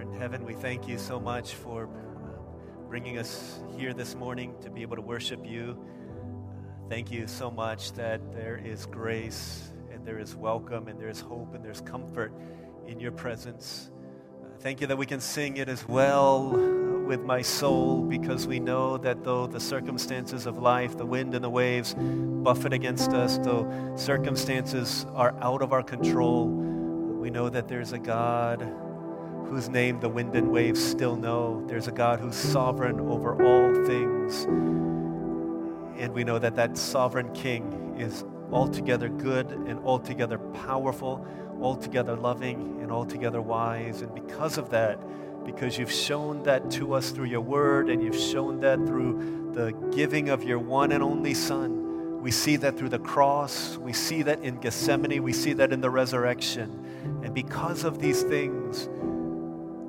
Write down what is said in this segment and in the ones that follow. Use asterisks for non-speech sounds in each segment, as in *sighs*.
in heaven, we thank you so much for uh, bringing us here this morning to be able to worship you. Uh, thank you so much that there is grace and there is welcome and there is hope and there's comfort in your presence. Uh, thank you that we can sing it as well with my soul because we know that though the circumstances of life, the wind and the waves buffet against us, though circumstances are out of our control, we know that there's a God whose name the wind and waves still know. There's a God who's sovereign over all things. And we know that that sovereign king is altogether good and altogether powerful, altogether loving and altogether wise. And because of that, because you've shown that to us through your word and you've shown that through the giving of your one and only Son, we see that through the cross, we see that in Gethsemane, we see that in the resurrection. And because of these things,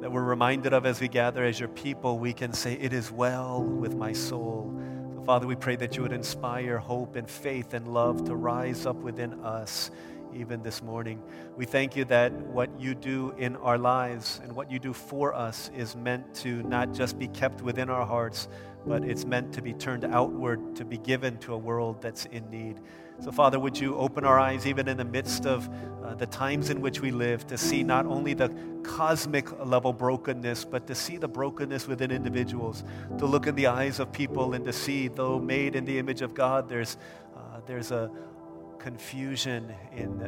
that we're reminded of as we gather as your people, we can say, It is well with my soul. So, Father, we pray that you would inspire hope and faith and love to rise up within us even this morning. We thank you that what you do in our lives and what you do for us is meant to not just be kept within our hearts, but it's meant to be turned outward, to be given to a world that's in need. So, Father, would you open our eyes, even in the midst of uh, the times in which we live, to see not only the cosmic level brokenness, but to see the brokenness within individuals, to look in the eyes of people and to see, though made in the image of God, there's, uh, there's a confusion in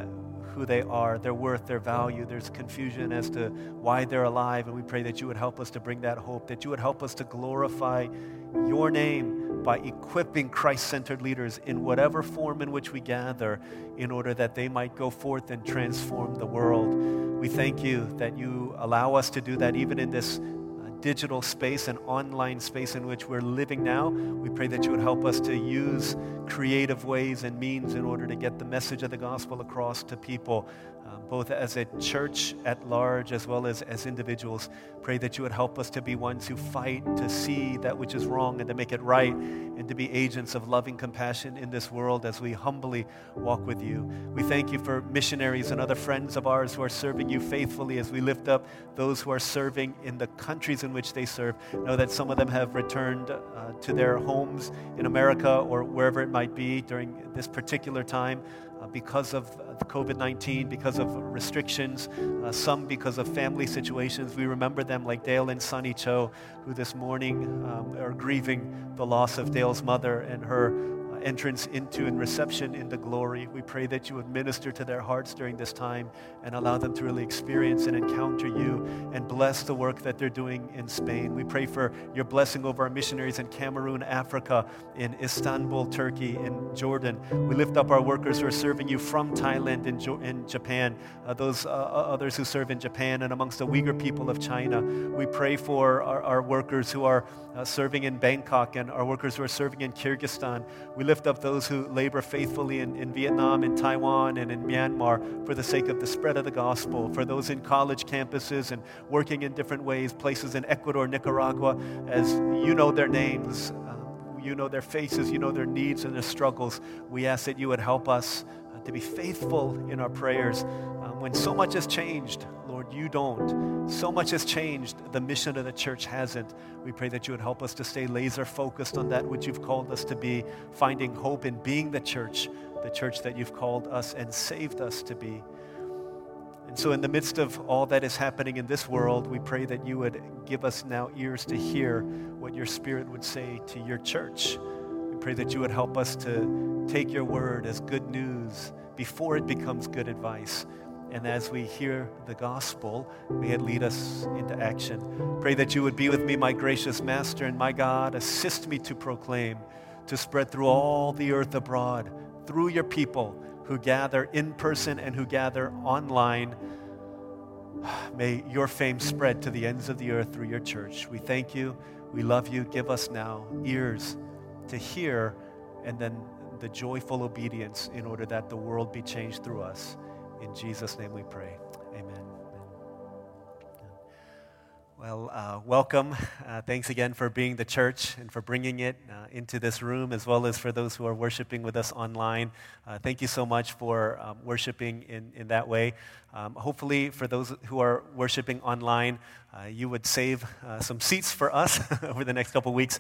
who they are, their worth, their value. There's confusion as to why they're alive. And we pray that you would help us to bring that hope, that you would help us to glorify your name by equipping Christ centered leaders in whatever form in which we gather in order that they might go forth and transform the world. We thank you that you allow us to do that even in this uh, digital space and online space in which we're living now. We pray that you would help us to use creative ways and means in order to get the message of the gospel across to people um, both as a church at large as well as as individuals. Pray that you would help us to be ones who fight to see that which is wrong and to make it right and to be agents of loving compassion in this world as we humbly walk with you. We thank you for missionaries and other friends of ours who are serving you faithfully as we lift up those who are serving in the countries in which they serve. Know that some of them have returned uh, to their homes in America or wherever it might be during this particular time because of COVID 19, because of restrictions, uh, some because of family situations. We remember them like Dale and Sunny Cho, who this morning um, are grieving the loss of Dale's mother and her entrance into and reception into glory. We pray that you would minister to their hearts during this time and allow them to really experience and encounter you and bless the work that they're doing in Spain. We pray for your blessing over our missionaries in Cameroon, Africa, in Istanbul, Turkey, in Jordan. We lift up our workers who are serving you from Thailand and jo- in Japan, uh, those uh, others who serve in Japan and amongst the Uyghur people of China. We pray for our, our workers who are uh, serving in Bangkok and our workers who are serving in Kyrgyzstan. We lift up those who labor faithfully in, in Vietnam, in Taiwan, and in Myanmar for the sake of the spread of the gospel, for those in college campuses and working in different ways, places in Ecuador, Nicaragua, as you know their names. Uh, you know their faces, you know their needs and their struggles. We ask that you would help us uh, to be faithful in our prayers um, when so much has changed Lord, you don't. So much has changed. The mission of the church hasn't. We pray that you would help us to stay laser focused on that which you've called us to be, finding hope in being the church, the church that you've called us and saved us to be. And so, in the midst of all that is happening in this world, we pray that you would give us now ears to hear what your Spirit would say to your church. We pray that you would help us to take your word as good news before it becomes good advice. And as we hear the gospel, may it lead us into action. Pray that you would be with me, my gracious Master and my God. Assist me to proclaim, to spread through all the earth abroad, through your people who gather in person and who gather online. *sighs* May your fame spread to the ends of the earth through your church. We thank you. We love you. Give us now ears to hear and then the joyful obedience in order that the world be changed through us. In Jesus' name we pray. Amen. Well, uh, welcome. Uh, thanks again for being the church and for bringing it uh, into this room, as well as for those who are worshiping with us online. Uh, thank you so much for um, worshiping in, in that way. Um, hopefully, for those who are worshiping online, uh, you would save uh, some seats for us *laughs* over the next couple weeks.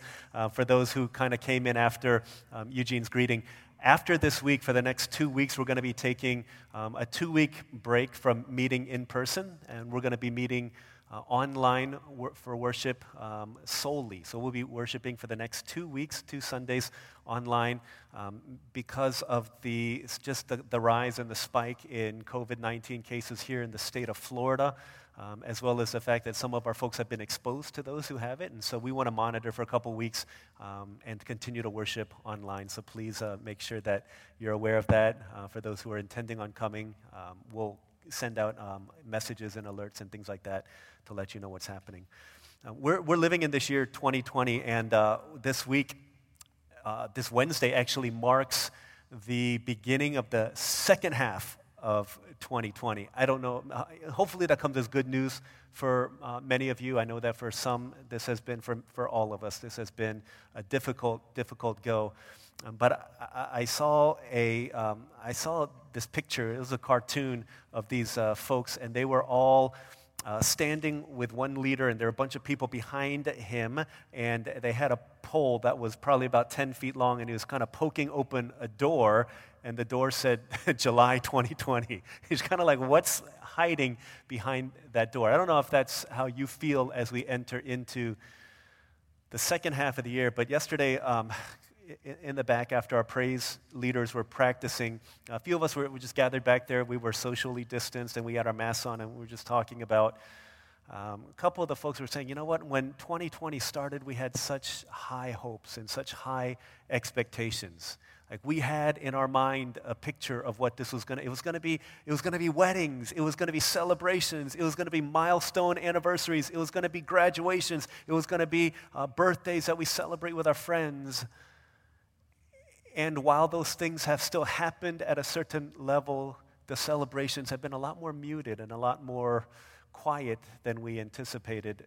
for those who kind of came in after um, Eugene's greeting, after this week, for the next two weeks, we're going to be taking um, a two week break from meeting in person, and we're going to be meeting uh, online wor- for worship um, solely. So we'll be worshiping for the next two weeks, two Sundays online, um, because of the just the, the, rise and the spike in COVID 19 cases here in the state of Florida. Um, as well as the fact that some of our folks have been exposed to those who have it. And so we want to monitor for a couple weeks um, and continue to worship online. So please uh, make sure that you're aware of that. Uh, for those who are intending on coming, um, we'll send out um, messages and alerts and things like that to let you know what's happening. Uh, we're, we're living in this year 2020, and uh, this week, uh, this Wednesday actually marks the beginning of the second half of 2020. I don't know, uh, hopefully that comes as good news for uh, many of you. I know that for some, this has been, for, for all of us, this has been a difficult, difficult go. Um, but I, I, saw a, um, I saw this picture. It was a cartoon of these uh, folks, and they were all uh, standing with one leader, and there were a bunch of people behind him, and they had a pole that was probably about 10 feet long, and he was kind of poking open a door, and the door said *laughs* July 2020. He's kind of like, what's hiding behind that door? I don't know if that's how you feel as we enter into the second half of the year, but yesterday, um, in the back after our praise leaders were practicing. A few of us were, just gathered back there. We were socially distanced and we had our masks on and we were just talking about. Um, a couple of the folks were saying, you know what, when 2020 started, we had such high hopes and such high expectations. Like we had in our mind a picture of what this was going to. It was going to be. It was going to be weddings. It was going to be celebrations. It was going to be milestone anniversaries. It was going to be graduations. It was going to be uh, birthdays that we celebrate with our friends. And while those things have still happened at a certain level, the celebrations have been a lot more muted and a lot more quiet than we anticipated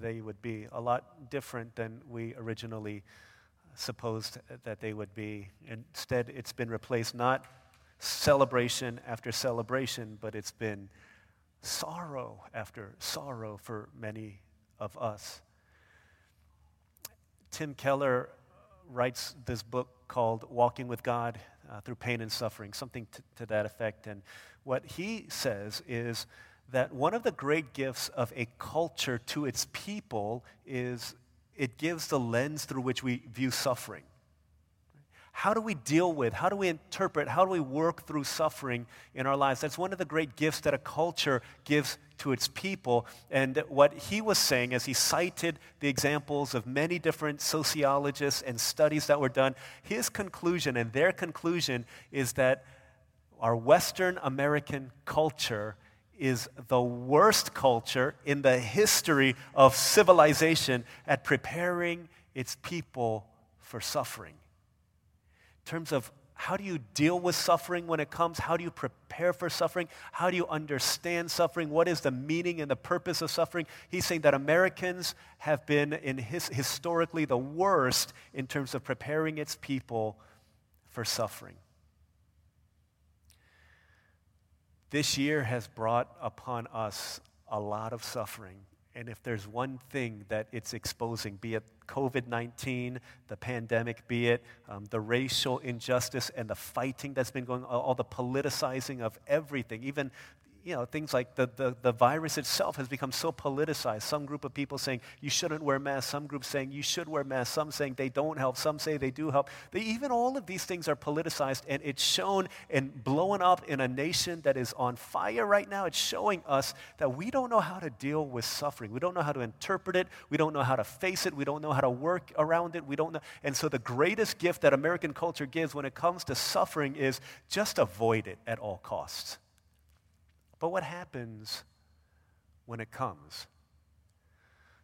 they would be, a lot different than we originally supposed that they would be. Instead, it's been replaced not celebration after celebration, but it's been sorrow after sorrow for many of us. Tim Keller writes this book called Walking with God uh, Through Pain and Suffering, something t- to that effect. And what he says is that one of the great gifts of a culture to its people is it gives the lens through which we view suffering. How do we deal with, how do we interpret, how do we work through suffering in our lives? That's one of the great gifts that a culture gives to its people. And what he was saying as he cited the examples of many different sociologists and studies that were done, his conclusion and their conclusion is that our Western American culture is the worst culture in the history of civilization at preparing its people for suffering In terms of how do you deal with suffering when it comes? How do you prepare for suffering? How do you understand suffering? What is the meaning and the purpose of suffering? He's saying that Americans have been in his, historically the worst in terms of preparing its people for suffering. This year has brought upon us a lot of suffering. And if there's one thing that it's exposing, be it COVID 19, the pandemic, be it um, the racial injustice and the fighting that's been going on, all the politicizing of everything, even you know, things like the, the, the virus itself has become so politicized. Some group of people saying you shouldn't wear masks, some groups saying you should wear masks, some saying they don't help, some say they do help. They, even all of these things are politicized, and it's shown and blowing up in a nation that is on fire right now. It's showing us that we don't know how to deal with suffering. We don't know how to interpret it. We don't know how to face it. We don't know how to work around it. We don't know. And so the greatest gift that American culture gives when it comes to suffering is just avoid it at all costs. But what happens when it comes?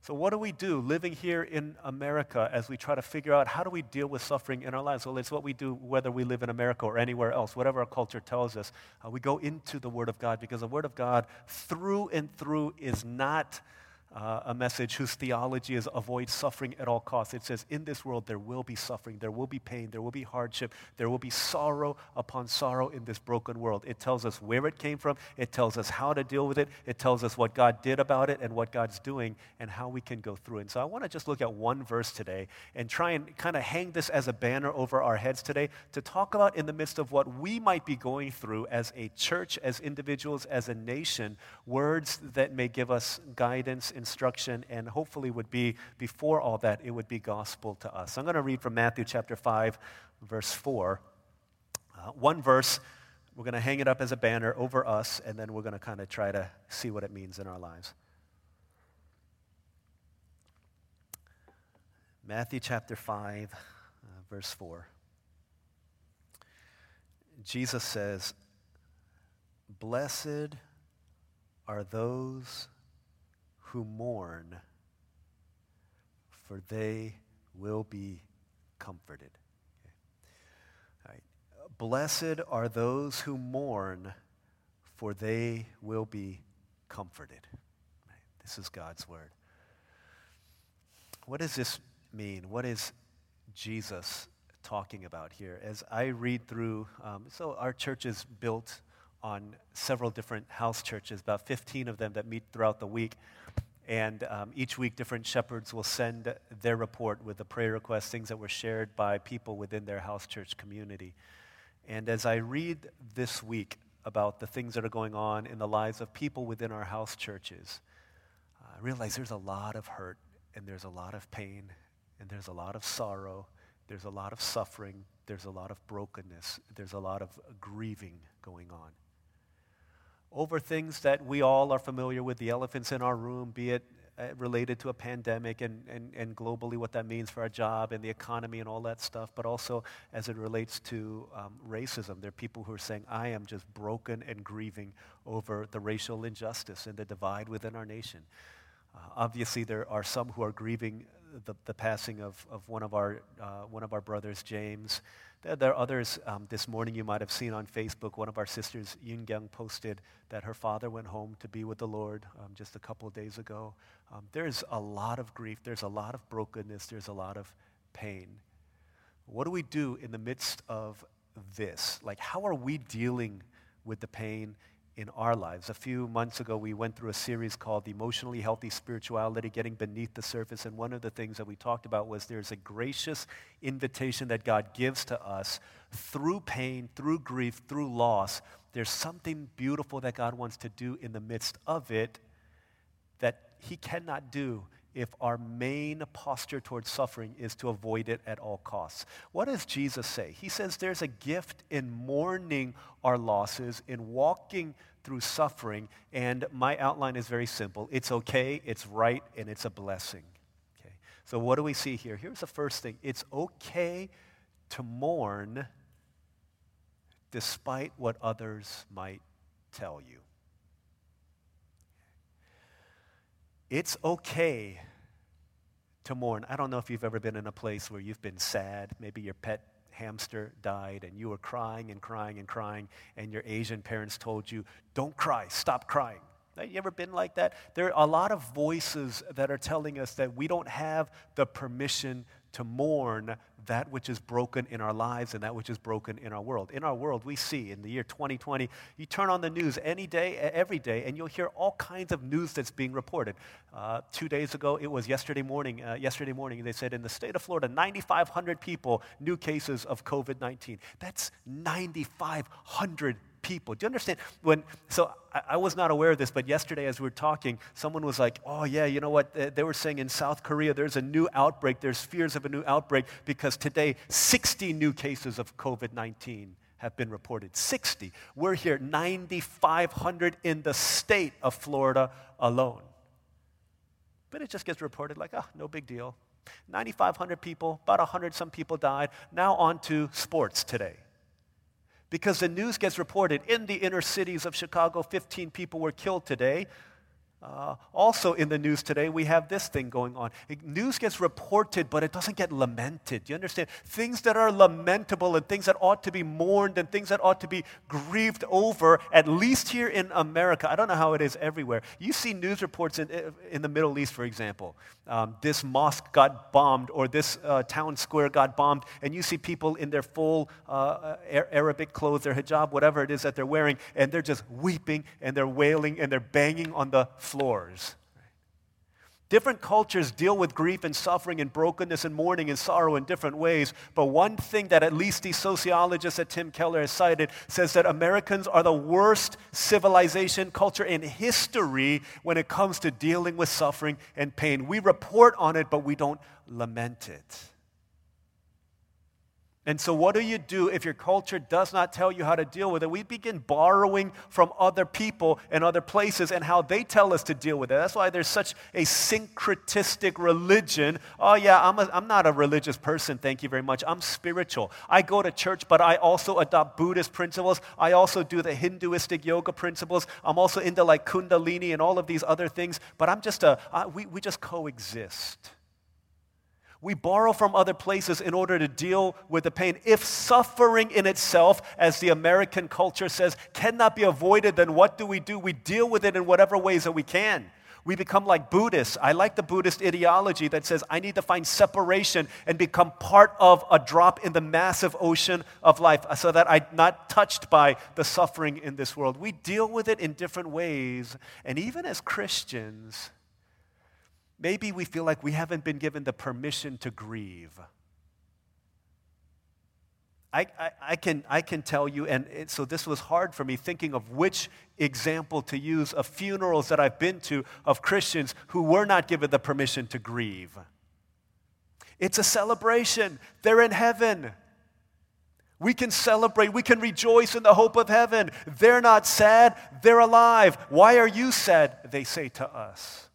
So, what do we do living here in America as we try to figure out how do we deal with suffering in our lives? Well, it's what we do whether we live in America or anywhere else, whatever our culture tells us. Uh, we go into the Word of God because the Word of God, through and through, is not uh, a message whose theology is avoid suffering at all costs. It says, In this world there will be suffering, there will be pain, there will be hardship, there will be sorrow upon sorrow in this broken world. It tells us where it came from, it tells us how to deal with it, it tells us what God did about it and what God's doing and how we can go through it. And so I want to just look at one verse today and try and kind of hang this as a banner over our heads today to talk about in the midst of what we might be going through as a church, as individuals, as a nation, words that may give us guidance instruction, and hopefully would be, before all that, it would be gospel to us. I'm going to read from Matthew chapter 5, verse 4. Uh, one verse, we're going to hang it up as a banner over us, and then we're going to kind of try to see what it means in our lives. Matthew chapter 5, uh, verse 4. Jesus says, Blessed are those who mourn, for they will be comforted. Okay. Blessed are those who mourn, for they will be comforted. Right. This is God's word. What does this mean? What is Jesus talking about here? As I read through, um, so our church is built on several different house churches, about 15 of them that meet throughout the week. And um, each week, different shepherds will send their report with the prayer requests, things that were shared by people within their house church community. And as I read this week about the things that are going on in the lives of people within our house churches, I realize there's a lot of hurt, and there's a lot of pain, and there's a lot of sorrow, there's a lot of suffering, there's a lot of brokenness, there's a lot of grieving going on over things that we all are familiar with the elephants in our room, be it uh, related to a pandemic and, and, and globally what that means for our job and the economy and all that stuff, but also as it relates to um, racism. There are people who are saying, I am just broken and grieving over the racial injustice and the divide within our nation. Uh, obviously, there are some who are grieving the, the passing of, of one, of our, uh, one of our brothers, James. There are others. Um, this morning, you might have seen on Facebook, one of our sisters, Yun Gyung, posted that her father went home to be with the Lord um, just a couple of days ago. Um, there's a lot of grief, there's a lot of brokenness, there's a lot of pain. What do we do in the midst of this? Like, how are we dealing with the pain in our lives. A few months ago, we went through a series called Emotionally Healthy Spirituality Getting Beneath the Surface. And one of the things that we talked about was there's a gracious invitation that God gives to us through pain, through grief, through loss. There's something beautiful that God wants to do in the midst of it that He cannot do if our main posture towards suffering is to avoid it at all costs. What does Jesus say? He says there's a gift in mourning our losses, in walking through suffering, and my outline is very simple. It's okay, it's right, and it's a blessing. Okay. So what do we see here? Here's the first thing. It's okay to mourn despite what others might tell you. It's okay to mourn. I don't know if you've ever been in a place where you've been sad. Maybe your pet hamster died and you were crying and crying and crying, and your Asian parents told you, Don't cry, stop crying. Have you ever been like that? There are a lot of voices that are telling us that we don't have the permission to mourn that which is broken in our lives and that which is broken in our world. In our world, we see in the year 2020, you turn on the news any day, every day, and you'll hear all kinds of news that's being reported. Uh, two days ago, it was yesterday morning. Uh, yesterday morning, they said in the state of Florida, 9,500 people new cases of COVID 19. That's 9,500 people. Do you understand? When so I, I, was not aware of this, but yesterday as we were talking, someone was like, "Oh yeah, you know what? They were saying in South Korea there's a new outbreak. There's fears of a new outbreak because today 60 new cases of COVID-19 have been reported. 60. We're here 9,500 in the state of Florida alone. But it just gets reported like, oh, no big deal. 9,500 people, about 100 some people died. Now on to sports today because the news gets reported in the inner cities of Chicago 15 people were killed today. Uh, also in the news today, we have this thing going on. news gets reported, but it doesn't get lamented. Do you understand? Things that are lamentable and things that ought to be mourned and things that ought to be grieved over, at least here in America. I don't know how it is everywhere. You see news reports in, in the Middle East, for example. Um, this mosque got bombed or this uh, town square got bombed, and you see people in their full uh, Arabic clothes, their hijab, whatever it is that they're wearing, and they're just weeping and they're wailing and they're banging on the floors. Different cultures deal with grief and suffering and brokenness and mourning and sorrow in different ways. But one thing that at least the sociologist that Tim Keller has cited says that Americans are the worst civilization culture in history when it comes to dealing with suffering and pain. We report on it, but we don't lament it. And so, what do you do if your culture does not tell you how to deal with it? We begin borrowing from other people and other places and how they tell us to deal with it. That's why there's such a syncretistic religion. Oh, yeah, I'm, a, I'm not a religious person, thank you very much. I'm spiritual. I go to church, but I also adopt Buddhist principles. I also do the Hinduistic yoga principles. I'm also into like Kundalini and all of these other things, but I'm just a, I, we, we just coexist. We borrow from other places in order to deal with the pain. If suffering in itself, as the American culture says, cannot be avoided, then what do we do? We deal with it in whatever ways that we can. We become like Buddhists. I like the Buddhist ideology that says I need to find separation and become part of a drop in the massive ocean of life so that I'm not touched by the suffering in this world. We deal with it in different ways. And even as Christians, Maybe we feel like we haven't been given the permission to grieve. I, I, I, can, I can tell you, and it, so this was hard for me thinking of which example to use of funerals that I've been to of Christians who were not given the permission to grieve. It's a celebration, they're in heaven. We can celebrate, we can rejoice in the hope of heaven. They're not sad, they're alive. Why are you sad? They say to us.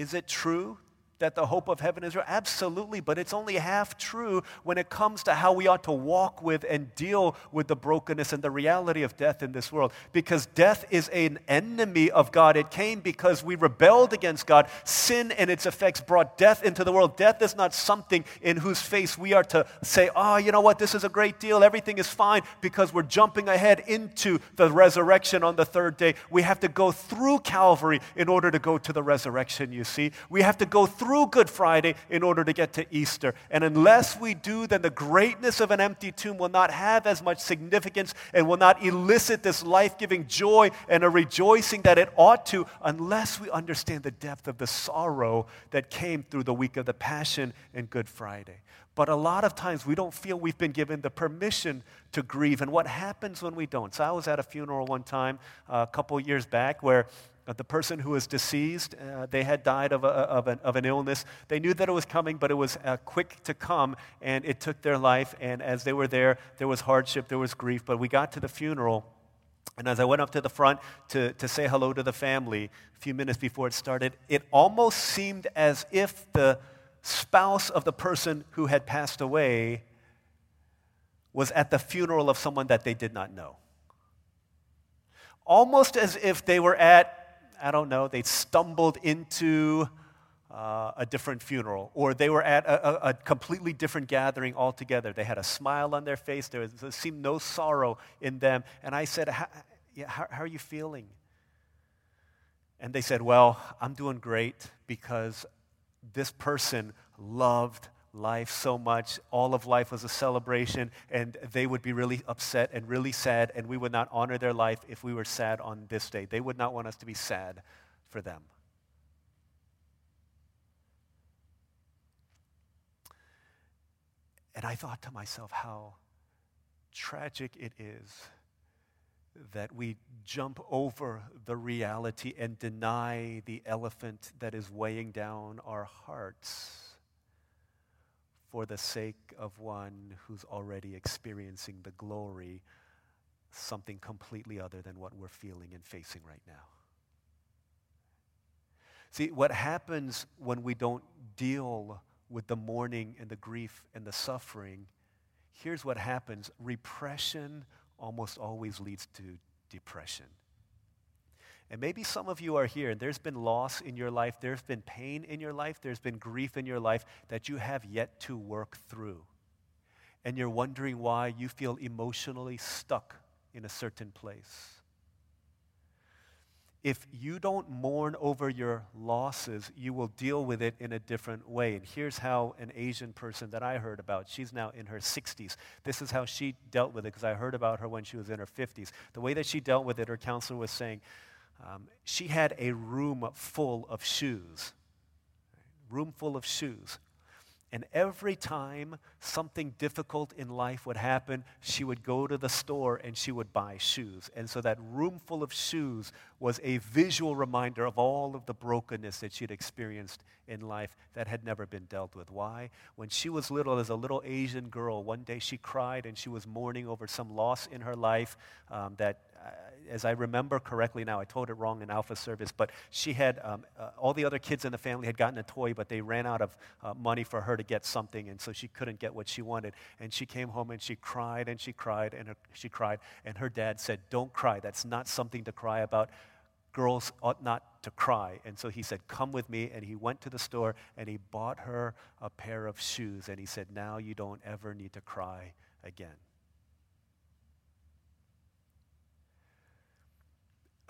Is it true that the hope of heaven is real? Absolutely, but it's only half true when it comes to how we ought to walk with and deal with the brokenness and the reality of death in this world. Because death is an enemy of God. It came because we rebelled against God. Sin and its effects brought death into the world. Death is not something in whose face we are to say, oh, you know what, this is a great deal, everything is fine, because we're jumping ahead into the resurrection on the third day. We have to go through Calvary in order to go to the resurrection, you see. We have to go through through Good Friday in order to get to Easter. And unless we do, then the greatness of an empty tomb will not have as much significance and will not elicit this life giving joy and a rejoicing that it ought to unless we understand the depth of the sorrow that came through the week of the Passion and Good Friday. But a lot of times we don't feel we've been given the permission to grieve. And what happens when we don't? So I was at a funeral one time uh, a couple years back where uh, the person who was deceased, uh, they had died of, a, of, an, of, an, illness. They knew that it was coming, but it was uh, quick to come, and it took their life. And as they were there, there was hardship, there was grief. But we got to the funeral, and as I went up to the front to, to say hello to the family a few minutes before it started, it almost seemed as if the spouse of the person who had passed away was at the funeral of someone that they did not know almost as if they were at I don't know, they stumbled into uh, a different funeral, or they were at a, a, a, completely different gathering altogether. They had a smile on their face, there, was, there seemed no sorrow in them. And I said, how, how, how are you feeling? And they said, Well, I'm doing great because this person loved life so much. All of life was a celebration, and they would be really upset and really sad, and we would not honor their life if we were sad on this day. They would not want us to be sad for them. And I thought to myself how tragic it is that we jump over the reality and deny the elephant that is weighing down our hearts for the sake of one who's already experiencing the glory, something completely other than what we're feeling and facing right now. See, what happens when we don't deal with the mourning and the grief and the suffering, here's what happens repression almost always leads to depression. And maybe some of you are here and there's been loss in your life, there's been pain in your life, there's been grief in your life that you have yet to work through. And you're wondering why you feel emotionally stuck in a certain place if you don't mourn over your losses, you will deal with it in a different way. And here's how an Asian person that I heard about, she's now in her 60s. This is how she dealt with it because I heard about her when she was in her 50s. The way that she dealt with it, her counselor was saying, um, she had a room full of shoes. Room full of shoes. And every time something difficult in life would happen, she would go to the store and she would buy shoes. And so that room full of shoes was a visual reminder of all of the brokenness that she'd experienced in life that had never been dealt with. Why? When she was little, as a little Asian girl, one day she cried and she was mourning over some loss in her life um, that as I remember correctly now, I told it wrong in Alpha service, but she had, um, uh, all the other kids in the family had gotten a toy, but they ran out of uh, money for her to get something, and so she couldn't get what she wanted. And she came home and she cried and she cried and her, she cried, and her dad said, Don't cry. That's not something to cry about. Girls ought not to cry. And so he said, Come with me. And he went to the store and he bought her a pair of shoes. And he said, Now you don't ever need to cry again.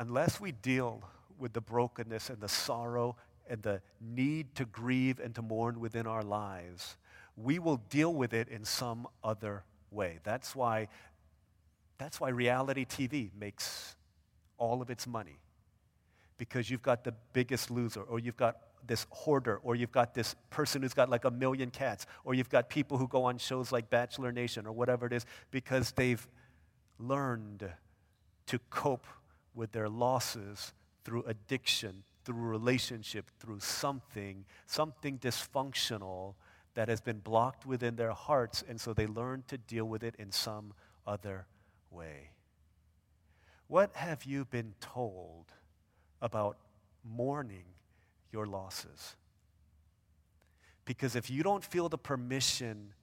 Unless we deal with the brokenness and the sorrow and the need to grieve and to mourn within our lives, we will deal with it in some other way. That's why, that's why reality TV makes all of its money. Because you've got the biggest loser, or you've got this hoarder, or you've got this person who's got like a million cats, or you've got people who go on shows like Bachelor Nation, or whatever it is, because they've learned to cope with their losses through addiction, through relationship, through something, something dysfunctional that has been blocked within their hearts, and so they learn to deal with it in some other way. What have you been told about mourning your losses? Because if you don't feel the permission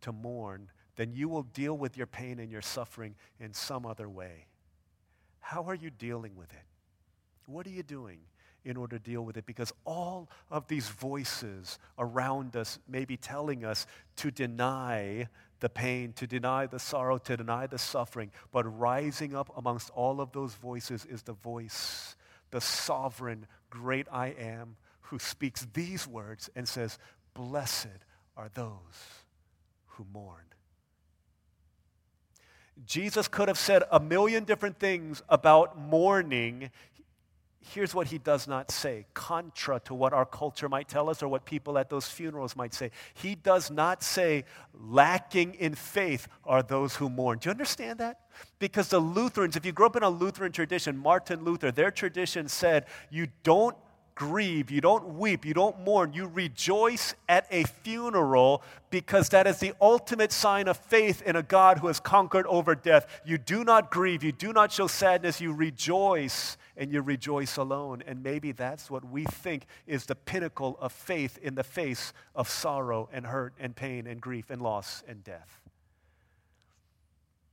to mourn, then you will deal with your pain and your suffering in some other way. How are you dealing with it? What are you doing in order to deal with it? Because all of these voices around us may be telling us to deny the pain, to deny the sorrow, to deny the suffering. But rising up amongst all of those voices is the voice, the sovereign, great I am, who speaks these words and says, Blessed are those who mourn. Jesus could have said a million different things about mourning. Here's what he does not say, contra to what our culture might tell us or what people at those funerals might say. He does not say, lacking in faith are those who mourn. Do you understand that? Because the Lutherans, if you grew up in a Lutheran tradition, Martin Luther, their tradition said, you don't grieve, you don't weep, you don't mourn, you rejoice at a funeral because that is the ultimate sign of faith in a God who has conquered over death. You do not grieve, you do not show sadness, you rejoice and you rejoice alone. And maybe that's what we think is the pinnacle of faith in the face of sorrow and hurt and pain and grief and loss and death.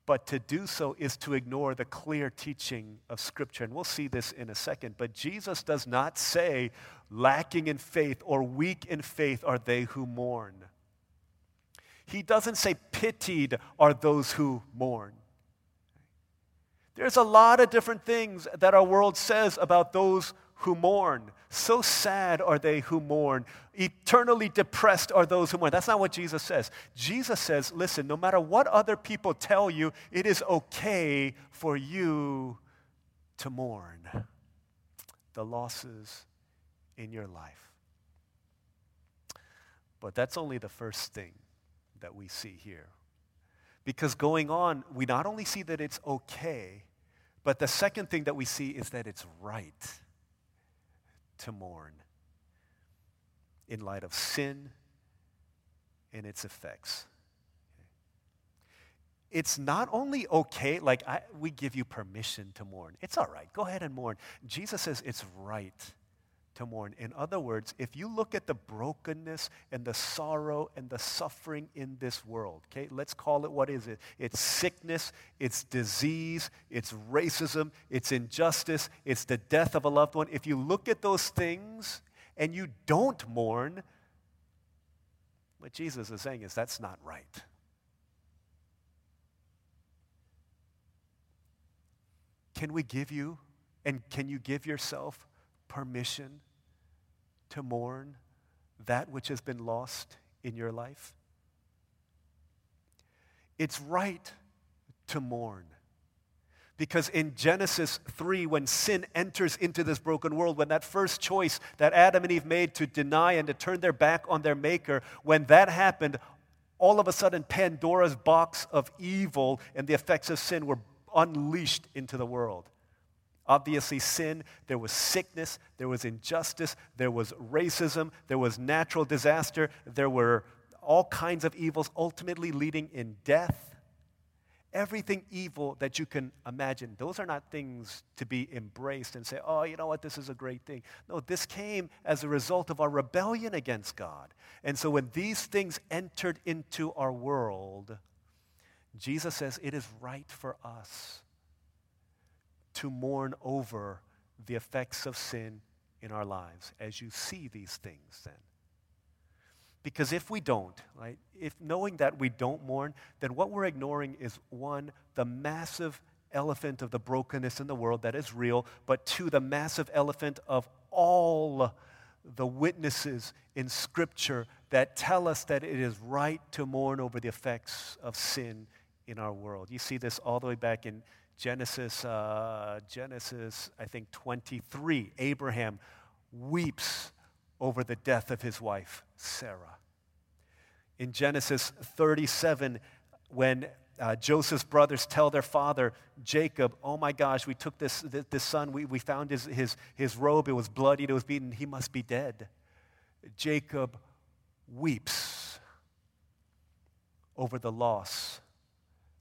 But to do so is to ignore the clear teaching of Scripture. And we'll see this in a second. But Jesus does not say, lacking in faith or weak in faith are they who mourn. He doesn't say, pitied are those who mourn. There's a lot of different things that our world says about those who mourn. So sad are they who mourn. Eternally depressed are those who mourn. That's not what Jesus says. Jesus says, listen, no matter what other people tell you, it is okay for you to mourn the losses in your life. But that's only the first thing that we see here. Because going on, we not only see that it's okay, but the second thing that we see is that it's right to mourn in light of sin and its effects. It's not only okay, like I, we give you permission to mourn. It's all right. Go ahead and mourn. Jesus says it's right to mourn. In other words, if you look at the brokenness and the sorrow and the suffering in this world, okay, let's call it what is it? It's sickness, it's disease, it's racism, it's injustice, it's the death of a loved one. If you look at those things and you don't mourn, what Jesus is saying is that's not right. Can we give you and can you give yourself permission to mourn that which has been lost in your life? It's right to mourn. Because in Genesis 3, when sin enters into this broken world, when that first choice that Adam and Eve made to deny and to turn their back on their Maker, when that happened, all of a sudden Pandora's box of evil and the effects of sin were unleashed into the world. Obviously, sin, there was sickness, there was injustice, there was racism, there was natural disaster, there were all kinds of evils, ultimately leading in death. Everything evil that you can imagine, those are not things to be embraced and say, oh, you know what, this is a great thing. No, this came as a result of our rebellion against God. And so when these things entered into our world, Jesus says it is right for us to mourn over the effects of sin in our lives as you see these things then. Because if we don't, right, if knowing that we don't mourn, then what we're ignoring is one, the massive elephant of the brokenness in the world that is real, but two, the massive elephant of all the witnesses in Scripture that tell us that it is right to mourn over the effects of sin in our world. You see this all the way back in Genesis, uh, Genesis, I think 23, Abraham weeps over the death of his wife, Sarah. In Genesis 37, when uh, Joseph's brothers tell their father, Jacob, oh my gosh, we took this, this, this son, we, we found his, his, his robe, it was bloodied, it was beaten, he must be dead. Jacob weeps over the loss,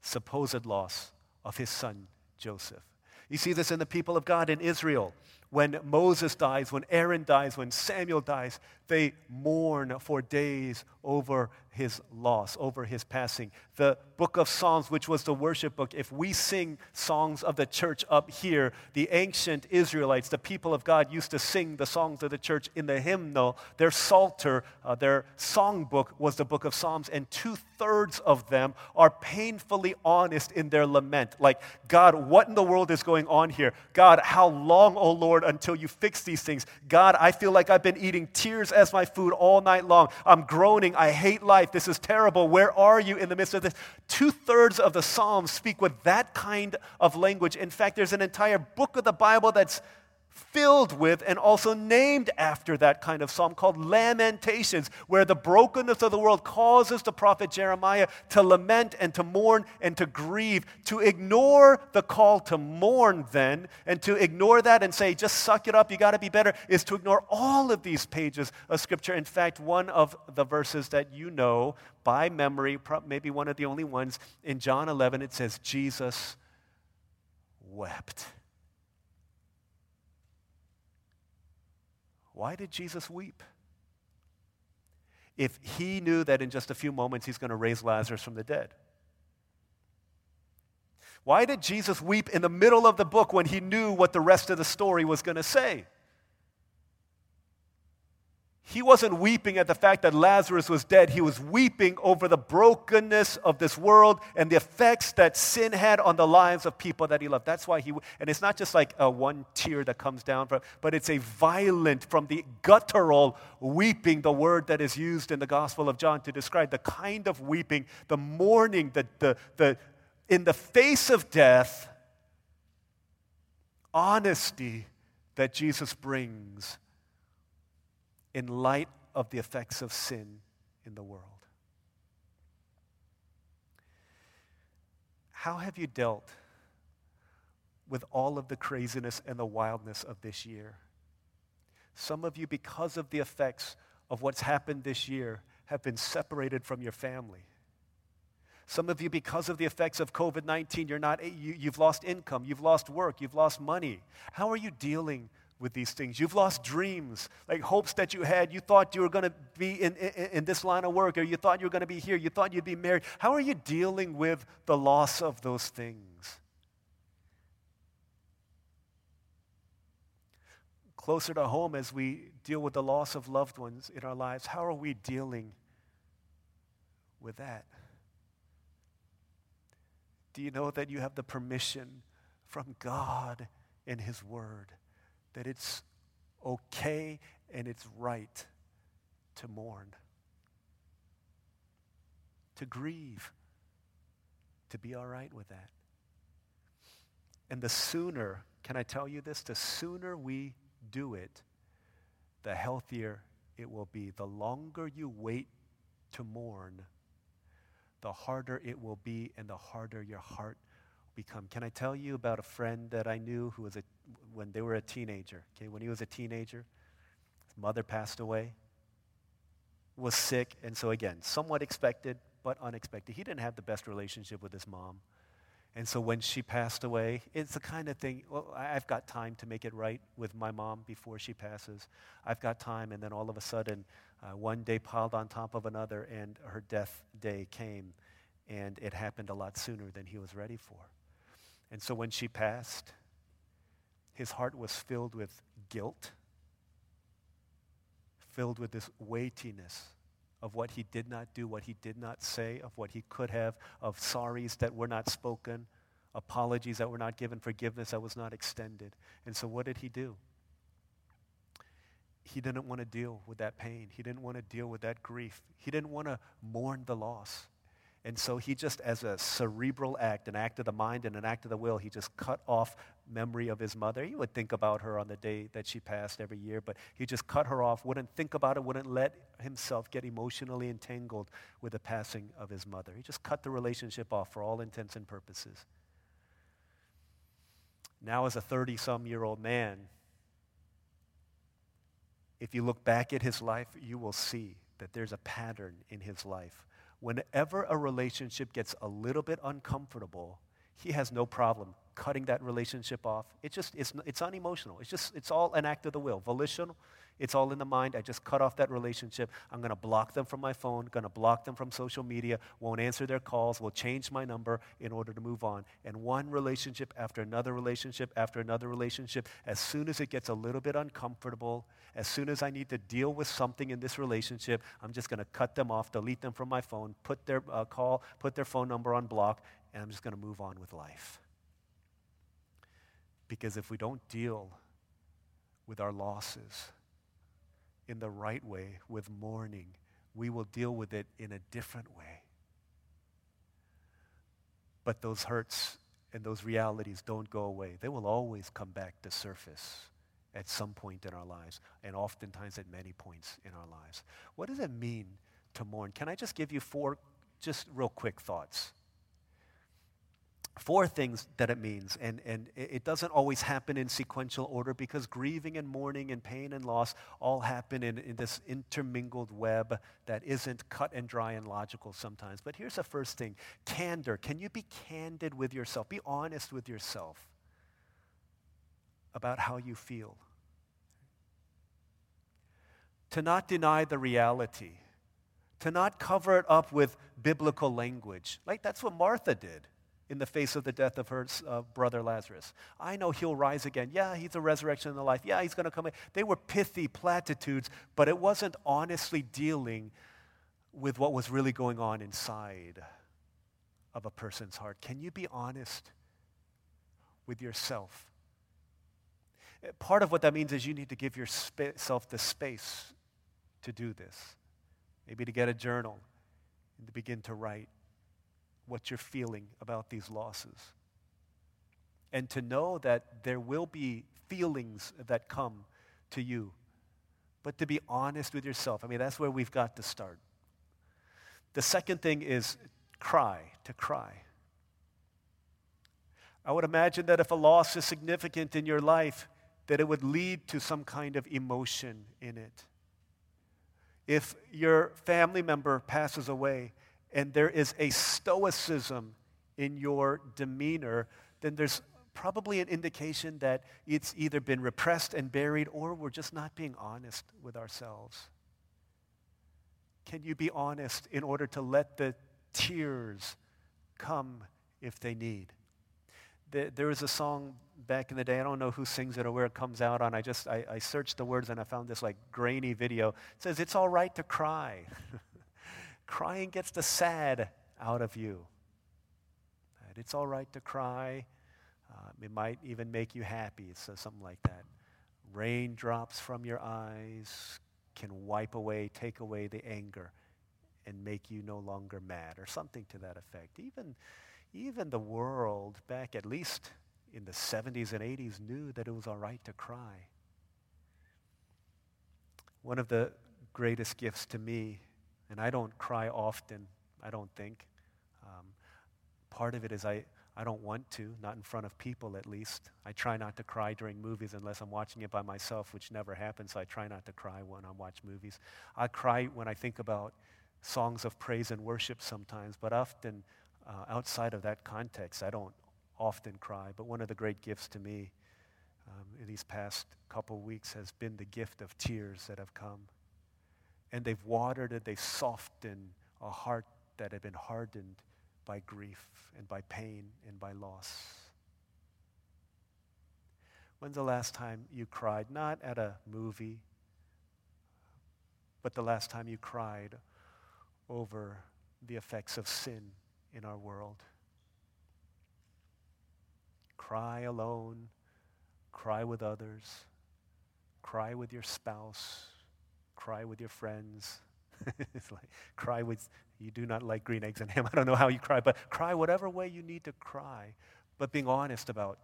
supposed loss of his son Joseph. You see this in the people of God in Israel. When Moses dies, when Aaron dies, when Samuel dies, they mourn for days over his loss, over his passing. The book of Psalms, which was the worship book, if we sing songs of the church up here, the ancient Israelites, the people of God, used to sing the songs of the church in the hymnal. Their psalter, uh, their songbook was the book of Psalms, and two thirds of them are painfully honest in their lament. Like, God, what in the world is going on here? God, how long, O oh Lord, until you fix these things? God, I feel like I've been eating tears as my food all night long. I'm groaning. I hate life. This is terrible. Where are you in the midst of this? Two thirds of the Psalms speak with that kind of language. In fact, there's an entire book of the Bible that's filled with and also named after that kind of psalm called Lamentations, where the brokenness of the world causes the prophet Jeremiah to lament and to mourn and to grieve. To ignore the call to mourn, then, and to ignore that and say, just suck it up, you got to be better, is to ignore all of these pages of Scripture. In fact, one of the verses that you know by memory, maybe one of the only ones, in John 11, it says, Jesus wept. Why did Jesus weep? If he knew that in just a few moments he's going to raise Lazarus from the dead. Why did Jesus weep in the middle of the book when he knew what the rest of the story was going to say? He wasn't weeping at the fact that Lazarus was dead. He was weeping over the brokenness of this world and the effects that sin had on the lives of people that he loved. That's why he, and it's not just like a one tear that comes down from, but it's a violent, from the guttural weeping, the word that is used in the Gospel of John to describe the kind of weeping, the mourning, the, the, the, in the face of death, honesty that Jesus brings in light of the effects of sin in the world. How have you dealt with all of the craziness and the wildness of this year? Some of you, because of the effects of what's happened this year, have been separated from your family. Some of you, because of the effects of COVID 19, you're not, you, you've lost income, you've lost work, you've lost money. How are you dealing with these things. You've lost dreams, like hopes that you had. You thought you were going to be in, in, in, this line of work, or you thought you were going to be here. You thought you'd be married. How are you dealing with the loss of those things? Closer to home, as we deal with the loss of loved ones in our lives, how are we dealing with that? Do you know that you have the permission from God and His Word that it's okay and it's right to mourn, to grieve, to be all right with that. And the sooner, can I tell you this? The sooner we do it, the healthier it will be. The longer you wait to mourn, the harder it will be and the harder your heart will become. Can I tell you about a friend that I knew who was a, when they were a teenager? Okay, when he was a teenager, his mother passed away, was sick, and so again, somewhat expected, but unexpected. He didn't have the best relationship with his mom. And so when she passed away, it's the kind of thing, well, I've got time to make it right with my mom before she passes. I've got time, and then all of a sudden, uh, one day piled on top of another, and her death day came, and it happened a lot sooner than he was ready for. And so when she passed, his heart was filled with guilt, filled with this weightiness of what he did not do, what he did not say, of what he could have, of sorries that were not spoken, apologies that were not given, forgiveness that was not extended. And so what did he do? He didn't want to deal with that pain. He didn't want to deal with that grief. He didn't want to mourn the loss. And so he just, as a cerebral act, an act of the mind and an act of the will, he just cut off memory of his mother. He would think about her on the day that she passed every year, but he just cut her off, wouldn't think about it, wouldn't let himself get emotionally entangled with the passing of his mother. He just cut the relationship off for all intents and purposes. Now, as a 30 some year old man, if you look back at his life, you will see that there's a pattern in his life whenever a relationship gets a little bit uncomfortable, he has no problem cutting that relationship off. It's just, it's, it's unemotional. It's just, it's all an act of the will, volitional. It's all in the mind. I just cut off that relationship. I'm going to block them from my phone, going to block them from social media, won't answer their calls, will change my number in order to move on. And one relationship after another relationship after another relationship, as soon as it gets a little bit uncomfortable, as soon as I need to deal with something in this relationship, I'm just going to cut them off, delete them from my phone, put their uh, call, put their phone number on block, and I'm just going to move on with life. Because if we don't deal with our losses in the right way, with mourning, we will deal with it in a different way. But those hurts and those realities don't go away. They will always come back to surface at some point in our lives, and oftentimes at many points in our lives. What does it mean to mourn? Can I just give you four just real quick thoughts? Four things that it means, and, and it doesn't always happen in sequential order because grieving and mourning and pain and loss all happen in, in this intermingled web that isn't cut and dry and logical sometimes. But here's the first thing candor. Can you be candid with yourself? Be honest with yourself about how you feel. To not deny the reality, to not cover it up with biblical language. Like that's what Martha did in the face of the death of her uh, brother Lazarus. I know he'll rise again. Yeah, he's a resurrection in the life. Yeah, he's going to come. They were pithy platitudes, but it wasn't honestly dealing with what was really going on inside of a person's heart. Can you be honest with yourself? Part of what that means is you need to give yourself the space to do this. Maybe to get a journal and to begin to write what you're feeling about these losses. And to know that there will be feelings that come to you. But to be honest with yourself, I mean, that's where we've got to start. The second thing is cry, to cry. I would imagine that if a loss is significant in your life, that it would lead to some kind of emotion in it. If your family member passes away and there is a stoicism in your demeanor, then there's probably an indication that it's either been repressed and buried or we're just not being honest with ourselves. Can you be honest in order to let the tears come if they need? There was a song back in the day. I don't know who sings it or where it comes out on. I just I, I searched the words and I found this like grainy video. It says it's all right to cry. *laughs* Crying gets the sad out of you. It's all right to cry. Uh, it might even make you happy. so something like that. Raindrops from your eyes can wipe away, take away the anger, and make you no longer mad, or something to that effect. Even, even the world, back at least in the 70s and 80s, knew that it was all right to cry. One of the greatest gifts to me, and I don't cry often, I don't think. Um, part of it is I, I don't want to, not in front of people at least. I try not to cry during movies unless I'm watching it by myself, which never happens, so I try not to cry when I watch movies. I cry when I think about songs of praise and worship sometimes, but often uh, outside of that context, I don't often cry. But one of the great gifts to me um, in these past couple weeks has been the gift of tears that have come. And they've watered and they've softened a heart that had been hardened by grief and by pain and by loss. When's the last time you cried? Not at a movie, but the last time you cried over the effects of sin in our world. Cry alone, cry with others, cry with your spouse, cry with your friends. *laughs* it's like cry with you do not like green eggs and ham. *laughs* I don't know how you cry, but cry whatever way you need to cry, but being honest about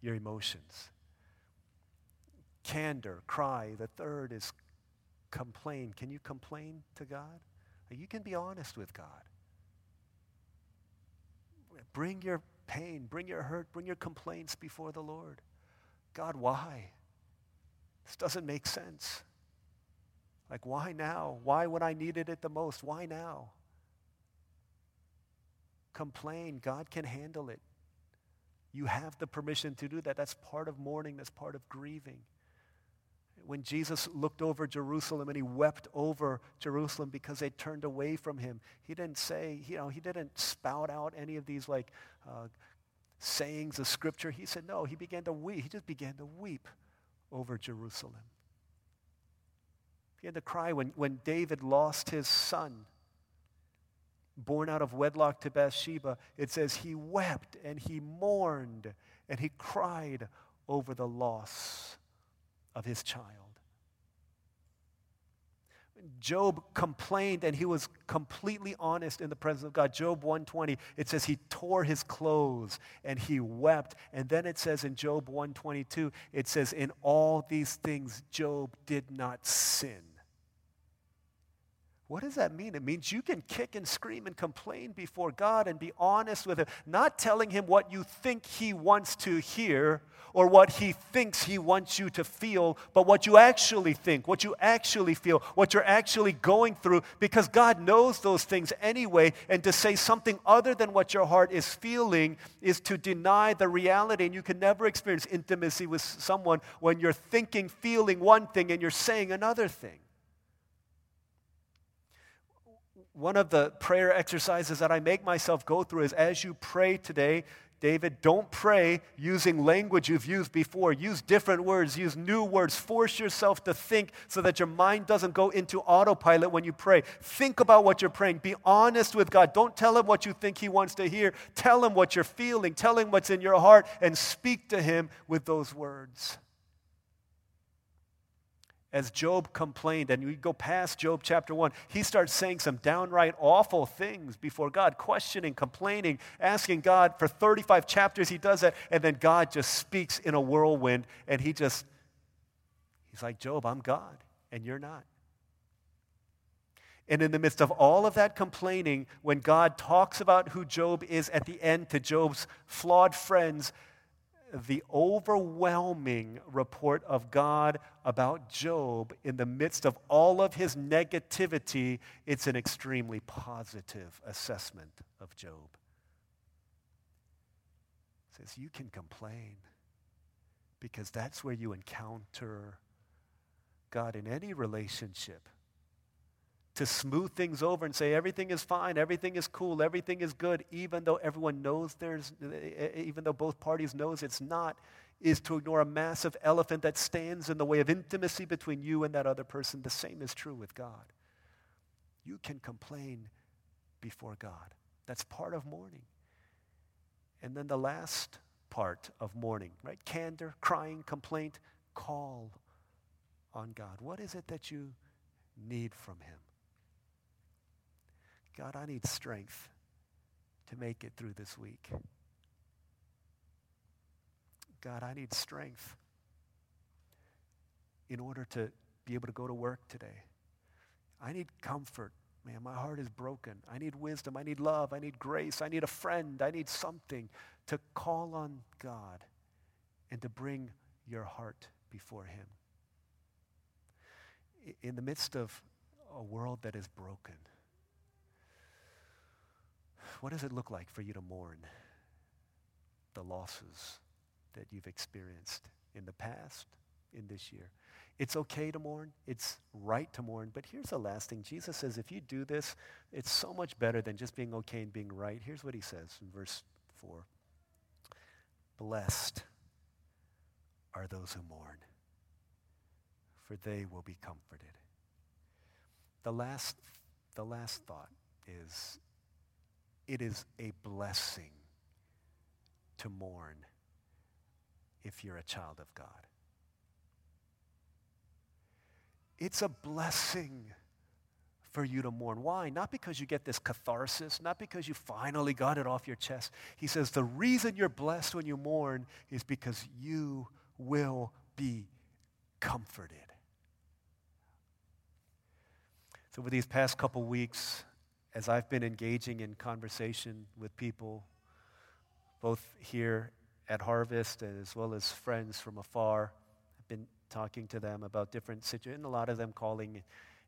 your emotions. Candor, cry. The third is complain. Can you complain to God? You can be honest with God. Bring your pain, bring your hurt, bring your complaints before the Lord. God, why? This doesn't make sense. Like, why now? Why when I needed it the most? Why now? Complain. God can handle it. You have the permission to do that. That's part of mourning, that's part of grieving. When Jesus looked over Jerusalem and he wept over Jerusalem because they turned away from him, he didn't say, you know, he didn't spout out any of these like uh, sayings of scripture. He said, no, he began to weep. He just began to weep over Jerusalem. He had to cry when, when David lost his son, born out of wedlock to Bathsheba. It says he wept and he mourned and he cried over the loss of his child. Job complained and he was completely honest in the presence of God. Job 120, it says he tore his clothes and he wept. And then it says in Job 122, it says, In all these things, Job did not sin. What does that mean? It means you can kick and scream and complain before God and be honest with Him, not telling Him what you think He wants to hear or what He thinks He wants you to feel, but what you actually think, what you actually feel, what you're actually going through, because God knows those things anyway. And to say something other than what your heart is feeling is to deny the reality. And you can never experience intimacy with someone when you're thinking, feeling one thing, and you're saying another thing one of the prayer exercises that I make myself go through is as you pray today, David, don't pray using language you've used before. Use different words, use new words. Force yourself to think so that your mind doesn't go into autopilot when you pray. Think about what you're praying. Be honest with God. Don't tell him what you think he wants to hear. Tell him what you're feeling. Tell him what's in your heart and speak to him with those words as Job complained, and we go past Job chapter 1, he starts saying some downright awful things before God, questioning, complaining, asking God. For 35 chapters, he does that, and then God just speaks in a whirlwind, and he just, he's like, Job, I'm God, and you're not. And in the midst of all of that complaining, when God talks about who Job is at the end to Job's flawed friends, the overwhelming report of God about Job in the midst of all of his negativity, it's an extremely positive assessment of Job. says, You can complain because that's where you encounter God in any relationship. To smooth things over and say everything is fine, everything is cool, everything is good, even though everyone knows there's, even though both parties knows it's not, is to ignore a massive elephant that stands in the way of intimacy between you and that other person. The same is true with God. You can complain before God. That's part of mourning. And then the last part of mourning, right? Candor, crying, complaint, call on God. What is it that you need from Him? God, I need strength to make it through this week. God, I need strength in order to be able to go to work today. I need comfort. Man, my heart is broken. I need wisdom. I need love. I need grace. I need a friend. I need something to call on God and to bring your heart before Him. In the midst of a world that is broken, what does it look like for you to mourn the losses that you've experienced in the past, in this year? It's okay to mourn. It's right to mourn. But here's the last thing. Jesus says if you do this, it's so much better than just being okay and being right. Here's what he says in verse 4 Blessed are those who mourn, for they will be comforted. The last, the last thought is it is a blessing to mourn if you're a child of God. It's a blessing for you to mourn. Why? Not because you get this catharsis, not because you finally got it off your chest. He says the reason you're blessed when you mourn is because you will be comforted. So, over these past couple weeks, as I've been engaging in conversation with people, both here at Harvest as well as friends from afar, I've been talking to them about different situations, a lot of them calling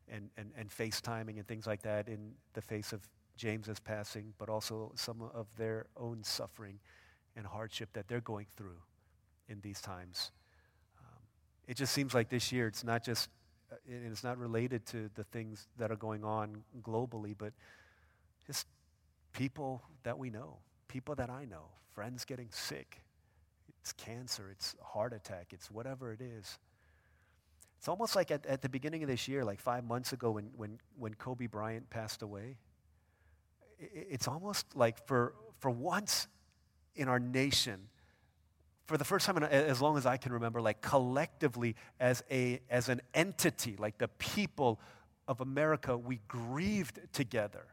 and, and, and FaceTiming and things like that in the face of James's passing, but also some of their own suffering and hardship that they're going through in these times. Um, it just seems like this year it's not just uh, it's not related to the things that are going on globally, but just people that we know, people that I know, friends getting sick. It's cancer, it's heart attack, it's whatever it is. It's almost like at, at the beginning of this year, like five months ago when, when, when Kobe Bryant passed away. It's almost like for, for once in our nation, for the first time in, as long as I can remember, like collectively as, a, as an entity, like the people of America, we grieved together.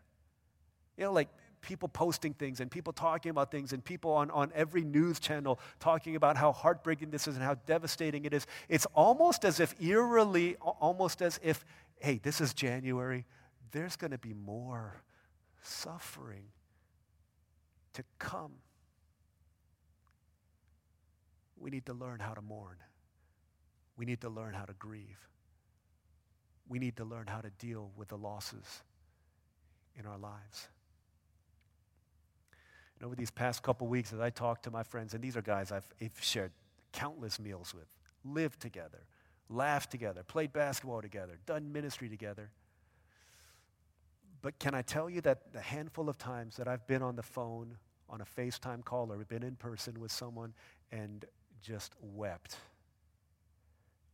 You know, like people posting things and people talking about things and people on, on every news channel talking about how heartbreaking this is and how devastating it is. It's almost as if, eerily, almost as if, hey, this is January, there's going to be more suffering to come. We need to learn how to mourn. We need to learn how to grieve. We need to learn how to deal with the losses in our lives. And over these past couple weeks, as I talk to my friends, and these are guys I've, I've shared countless meals with, lived together, laughed together, played basketball together, done ministry together. But can I tell you that the handful of times that I've been on the phone, on a FaceTime call, or been in person with someone and just wept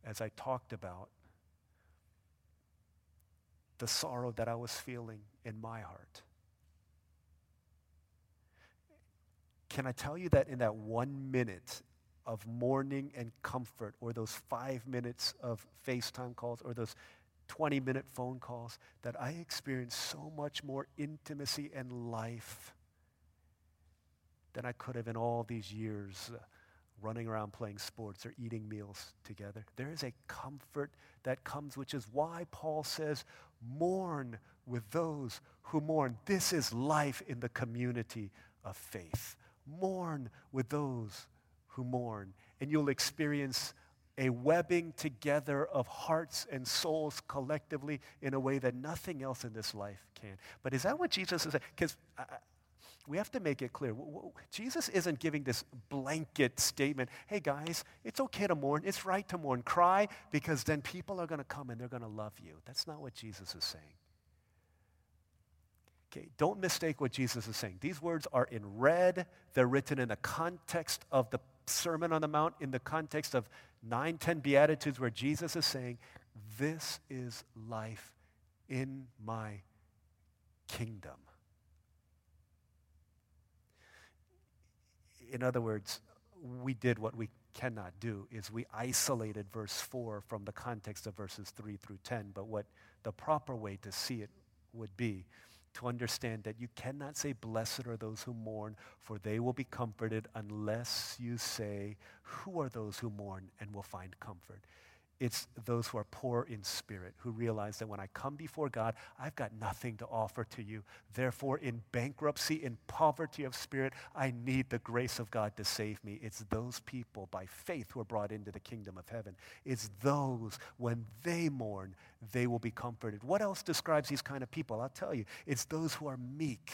as I talked about the sorrow that I was feeling in my heart. Can I tell you that in that one minute of mourning and comfort, or those five minutes of FaceTime calls, or those 20 minute phone calls, that I experienced so much more intimacy and life than I could have in all these years uh, running around playing sports or eating meals together. There is a comfort that comes, which is why Paul says, mourn with those who mourn. This is life in the community of faith. Mourn with those who mourn, and you'll experience a webbing together of hearts and souls collectively in a way that nothing else in this life can. But is that what Jesus is saying? Because we have to make it clear. Jesus isn't giving this blanket statement hey, guys, it's okay to mourn. It's right to mourn. Cry because then people are going to come and they're going to love you. That's not what Jesus is saying. Don't mistake what Jesus is saying. These words are in red, they're written in the context of the Sermon on the Mount, in the context of nine, ten Beatitudes, where Jesus is saying, This is life in my kingdom. In other words, we did what we cannot do is we isolated verse 4 from the context of verses 3 through 10 but what the proper way to see it would be to understand that you cannot say, Blessed are those who mourn, for they will be comforted, unless you say, Who are those who mourn and will find comfort? It's those who are poor in spirit, who realize that when I come before God, I've got nothing to offer to you. Therefore, in bankruptcy, in poverty of spirit, I need the grace of God to save me. It's those people by faith who are brought into the kingdom of heaven. It's those, when they mourn, they will be comforted. What else describes these kind of people? I'll tell you. It's those who are meek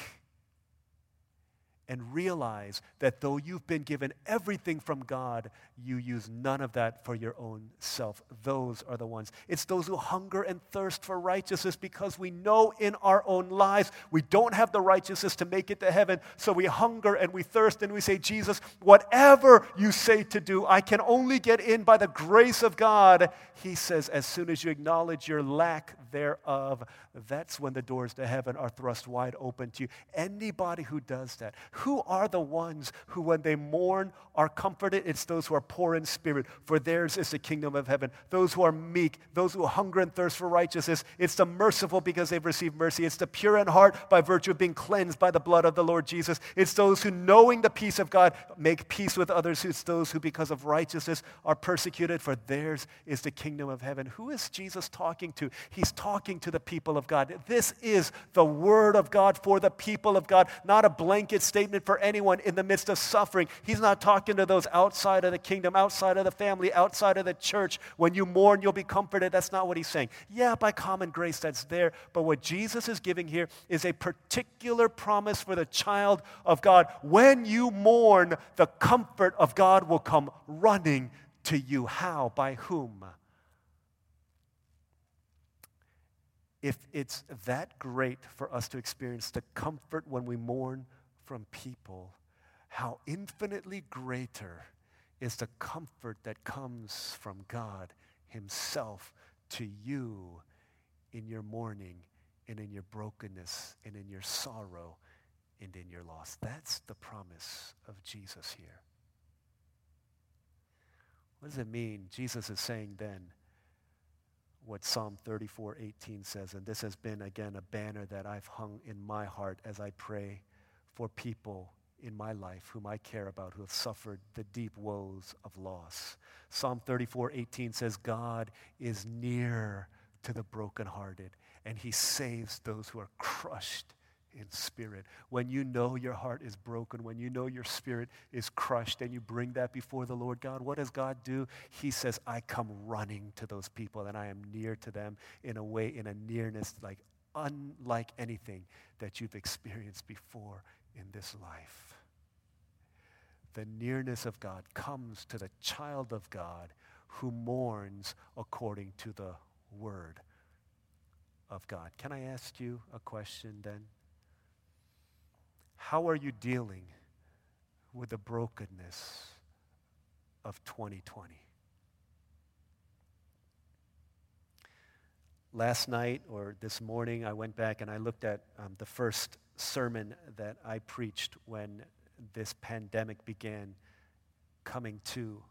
and realize that though you've been given everything from God, you use none of that for your own self. Those are the ones. It's those who hunger and thirst for righteousness because we know in our own lives we don't have the righteousness to make it to heaven. So we hunger and we thirst and we say, Jesus, whatever you say to do, I can only get in by the grace of God. He says, as soon as you acknowledge your lack thereof, that's when the doors to heaven are thrust wide open to you. Anybody who does that, who are the ones who, when they mourn, are comforted? It's those who are poor in spirit, for theirs is the kingdom of heaven. Those who are meek, those who hunger and thirst for righteousness. It's the merciful because they've received mercy. It's the pure in heart by virtue of being cleansed by the blood of the Lord Jesus. It's those who, knowing the peace of God, make peace with others. It's those who, because of righteousness, are persecuted, for theirs is the kingdom of heaven. Who is Jesus talking to? He's talking to the people of God. This is the word of God for the people of God, not a blanket statement for anyone in the midst of suffering. He's not talking to those outside of the kingdom, outside of the family, outside of the church. When you mourn, you'll be comforted. That's not what he's saying. Yeah, by common grace, that's there. But what Jesus is giving here is a particular promise for the child of God. When you mourn, the comfort of God will come running to you. How? By whom? If it's that great for us to experience the comfort when we mourn from people, how infinitely greater is the comfort that comes from God Himself to you in your mourning and in your brokenness and in your sorrow and in your loss. That's the promise of Jesus here. What does it mean? Jesus is saying then, what Psalm 34 18 says. And this has been, again, a banner that I've hung in my heart as I pray for people in my life whom I care about who have suffered the deep woes of loss. Psalm 34 18 says, God is near to the brokenhearted, and he saves those who are crushed in spirit. When you know your heart is broken, when you know your spirit is crushed, and you bring that before the Lord God, what does God do? He says, I come running to those people, and I am near to them in a way, in a nearness like unlike anything that you've experienced before in this life. The nearness of God comes to the child of God who mourns according to the word of God. Can I ask you a question then? How are you dealing with the brokenness of 2020? Last night or this morning, I went back and I looked at um, the first sermon that I preached when this pandemic began coming to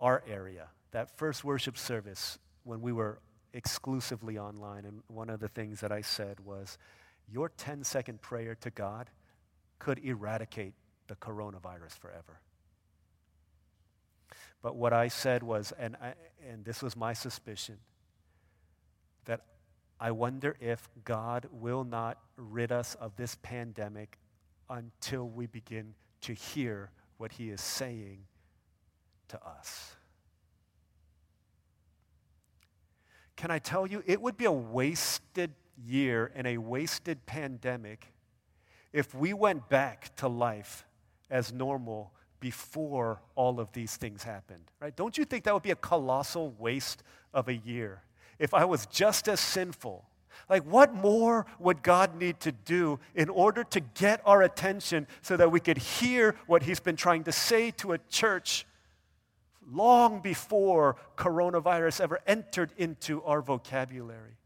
our area. That first worship service when we were exclusively online, and one of the things that I said was, your 10 second prayer to God could eradicate the coronavirus forever. But what I said was, and, I, and this was my suspicion, that I wonder if God will not rid us of this pandemic until we begin to hear what He is saying to us. Can I tell you, it would be a wasted year and a wasted pandemic if we went back to life as normal before all of these things happened, right? Don't you think that would be a colossal waste of a year? If I was just as sinful, like what more would God need to do in order to get our attention so that we could hear what He's been trying to say to a church long before coronavirus ever entered into our vocabulary?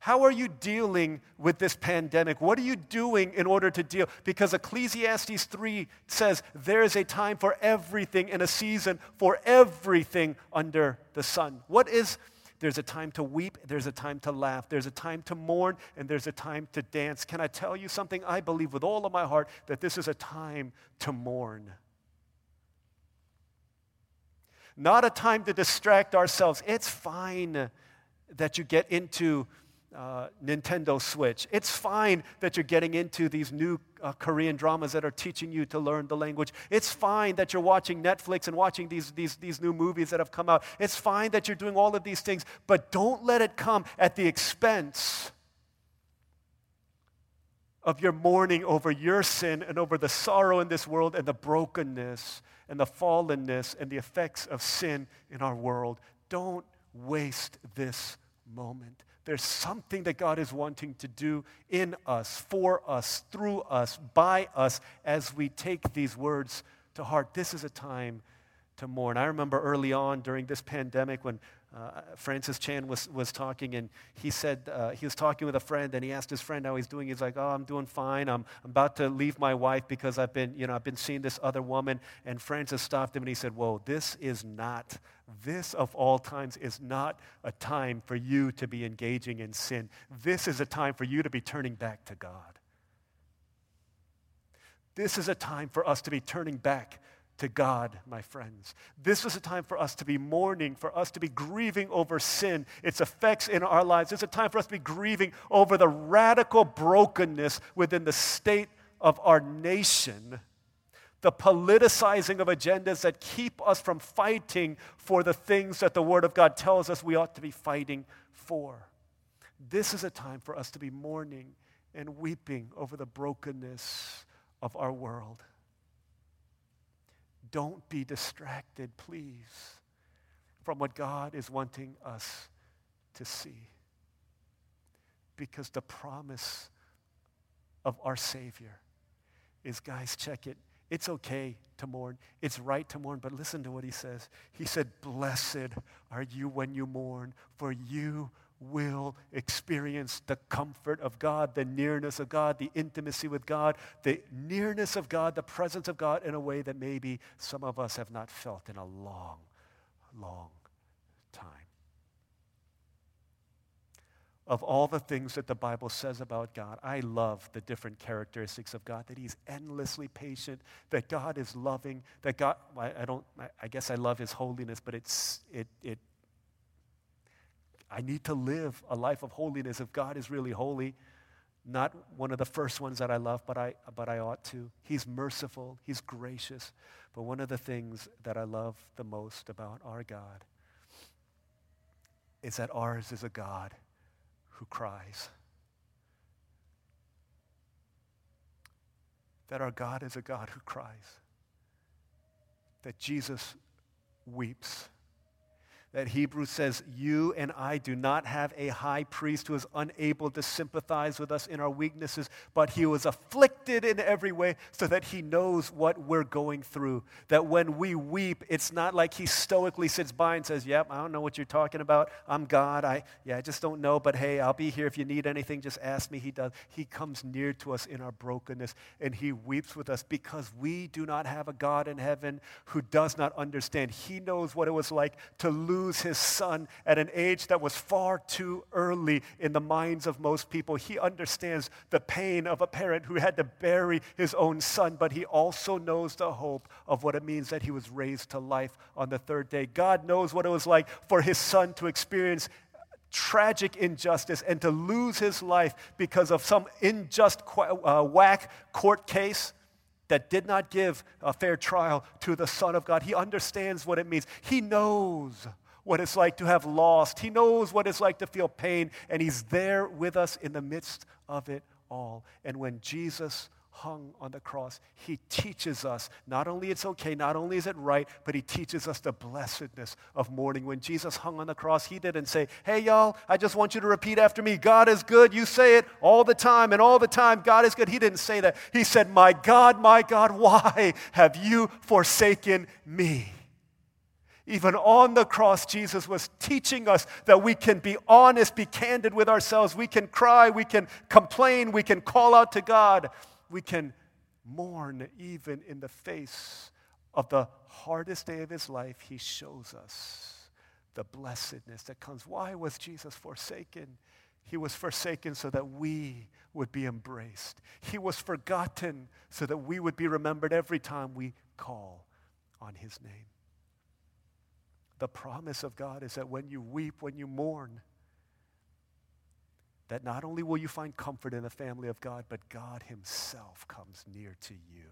How are you dealing with this pandemic? What are you doing in order to deal? Because Ecclesiastes 3 says there is a time for everything and a season for everything under the sun. What is there's a time to weep, there's a time to laugh, there's a time to mourn, and there's a time to dance. Can I tell you something? I believe with all of my heart that this is a time to mourn. Not a time to distract ourselves. It's fine that you get into uh, Nintendo Switch. It's fine that you're getting into these new uh, Korean dramas that are teaching you to learn the language. It's fine that you're watching Netflix and watching these, these, these new movies that have come out. It's fine that you're doing all of these things, but don't let it come at the expense of your mourning over your sin and over the sorrow in this world and the brokenness and the fallenness and the effects of sin in our world. Don't waste this moment. There's something that God is wanting to do in us, for us, through us, by us, as we take these words to heart. This is a time to mourn. I remember early on during this pandemic when uh, Francis Chan was, was talking, and he said uh, he was talking with a friend, and he asked his friend how he's doing. He's like, "Oh, I'm doing fine. I'm, I'm about to leave my wife because I've been, you know, I've been seeing this other woman." And Francis stopped him and he said, "Whoa, this is not. This of all times is not a time for you to be engaging in sin. This is a time for you to be turning back to God. This is a time for us to be turning back to God, my friends. This is a time for us to be mourning, for us to be grieving over sin, its effects in our lives. It's a time for us to be grieving over the radical brokenness within the state of our nation, the politicizing of agendas that keep us from fighting for the things that the Word of God tells us we ought to be fighting for. This is a time for us to be mourning and weeping over the brokenness of our world. Don't be distracted, please, from what God is wanting us to see. Because the promise of our Savior is, guys, check it. It's okay to mourn. It's right to mourn, but listen to what he says. He said, Blessed are you when you mourn, for you will experience the comfort of God, the nearness of God, the intimacy with God, the nearness of God, the presence of God in a way that maybe some of us have not felt in a long, long time. Of all the things that the Bible says about God, I love the different characteristics of God, that He's endlessly patient, that God is loving, that God, I, I don't, I, I guess I love His holiness, but it's, it, it I need to live a life of holiness if God is really holy. Not one of the first ones that I love, but I, but I ought to. He's merciful, He's gracious. But one of the things that I love the most about our God is that ours is a God who cries. That our God is a God who cries. That Jesus weeps that Hebrews says, You and I do not have a high priest who is unable to sympathize with us in our weaknesses, but he was afflicted in every way so that he knows what we're going through. That when we weep, it's not like he stoically sits by and says, Yep, I don't know what you're talking about. I'm God. I, yeah, I just don't know, but hey, I'll be here if you need anything. Just ask me. He does. He comes near to us in our brokenness and he weeps with us because we do not have a God in heaven who does not understand. He knows what it was like to lose lose his son at an age that was far too early in the minds of most people. He understands the pain of a parent who had to bury his own son, but he also knows the hope of what it means that he was raised to life on the third day. God knows what it was like for his son to experience tragic injustice and to lose his life because of some unjust uh, whack court case that did not give a fair trial to the Son of God. He understands what it means. He knows what it's like to have lost. He knows what it's like to feel pain, and He's there with us in the midst of it all. And when Jesus hung on the cross, he teaches us not only it's okay, not only is it right, but he teaches us the blessedness of mourning. When Jesus hung on the cross, he didn't say, Hey, y'all, I just want you to repeat after me God is good. You say it all the time, and all the time, God is good. He didn't say that. He said, My God, my God, *laughs* why have you forsaken me? Even on the cross, Jesus was teaching us that we can be honest, be candid with ourselves. We can cry, we can complain, we can call out to God we can mourn even in the face of the hardest day of his life. He shows us the blessedness that comes. Why was Jesus forsaken? He was forsaken so that we would be embraced. He was forgotten so that we would be remembered every time we call on his name. The promise of God is that when you weep, when you mourn, that not only will you find comfort in the family of God, but God Himself comes near to you.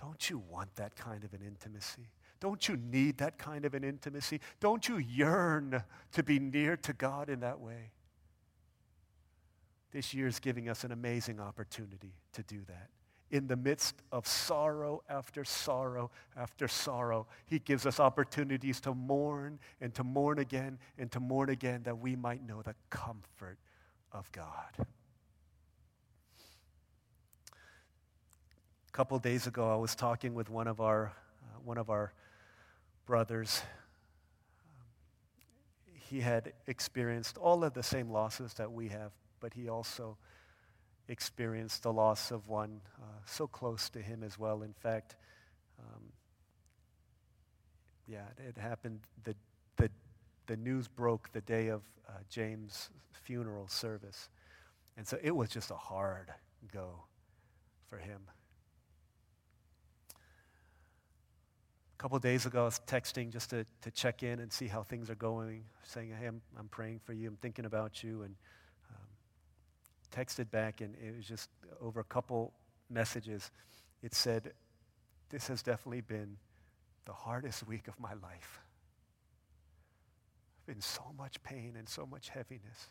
Don't you want that kind of an intimacy? Don't you need that kind of an intimacy? Don't you yearn to be near to God in that way? This year is giving us an amazing opportunity to do that. In the midst of sorrow after sorrow after sorrow, He gives us opportunities to mourn and to mourn again and to mourn again that we might know the comfort of God. A couple days ago, I was talking with one of our, uh, one of our brothers. He had experienced all of the same losses that we have, but he also experienced the loss of one uh, so close to him as well. In fact, um, yeah, it happened the, the, the news broke the day of uh, James' funeral service. And so it was just a hard go for him. A couple days ago, I was texting just to, to check in and see how things are going, saying, Hey, I'm, I'm praying for you, I'm thinking about you. And texted back, and it was just over a couple messages. It said, This has definitely been the hardest week of my life I've been so much pain and so much heaviness.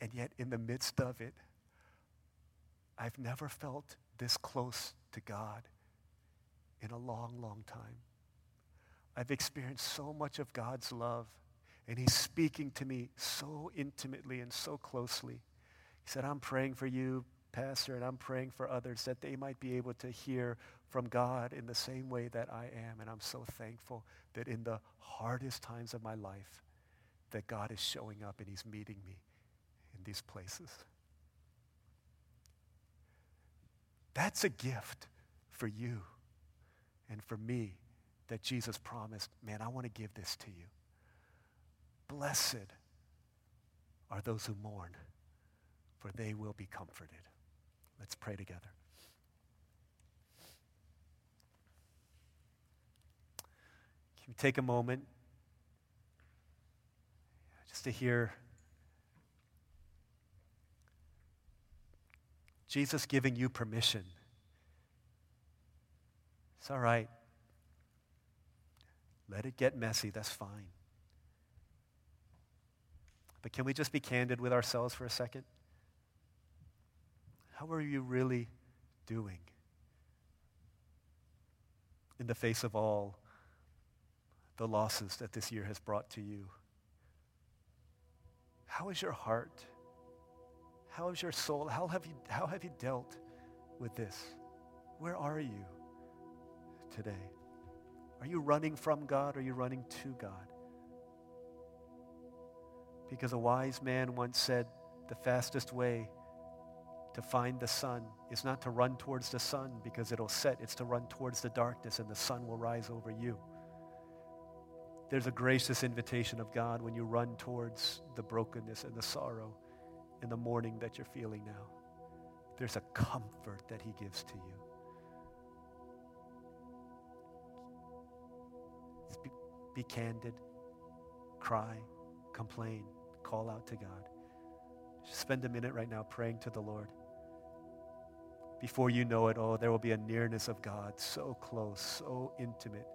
And yet, in the midst of it, I've never felt this close to God in a long, long time. I've experienced so much of God's love, and He's speaking to me so intimately and so closely. He said, I'm praying for you, Pastor, and I'm praying for others that they might be able to hear from God in the same way that I am. And I'm so thankful that in the hardest times of my life, that God is showing up and He's meeting me in these places. That's a gift for you and for me that Jesus promised, man, I want to give this to you. Blessed are those who mourn, for they will be comforted. Let's pray together. Can you take a moment just to hear Jesus giving you permission? It's all right. Let it get messy, that's fine. But can we just be candid with ourselves for a second? How are you really doing in the face of all the losses that this year has brought to you? How is your heart? How is your soul? How have you, how have you dealt with this? Where are you today? Are you running from God or are you running to God? Because a wise man once said, the fastest way to find the sun is not to run towards the sun because it'll set, it's to run towards the darkness and the sun will rise over you. There's a gracious invitation of God when you run towards the brokenness and the sorrow and the mourning that you're feeling now. There's a comfort that He gives to you. Be, be candid, cry, complain, call out to God. Just spend a minute right now praying to the Lord. Before you know it, oh, there will be a nearness of God so close, so intimate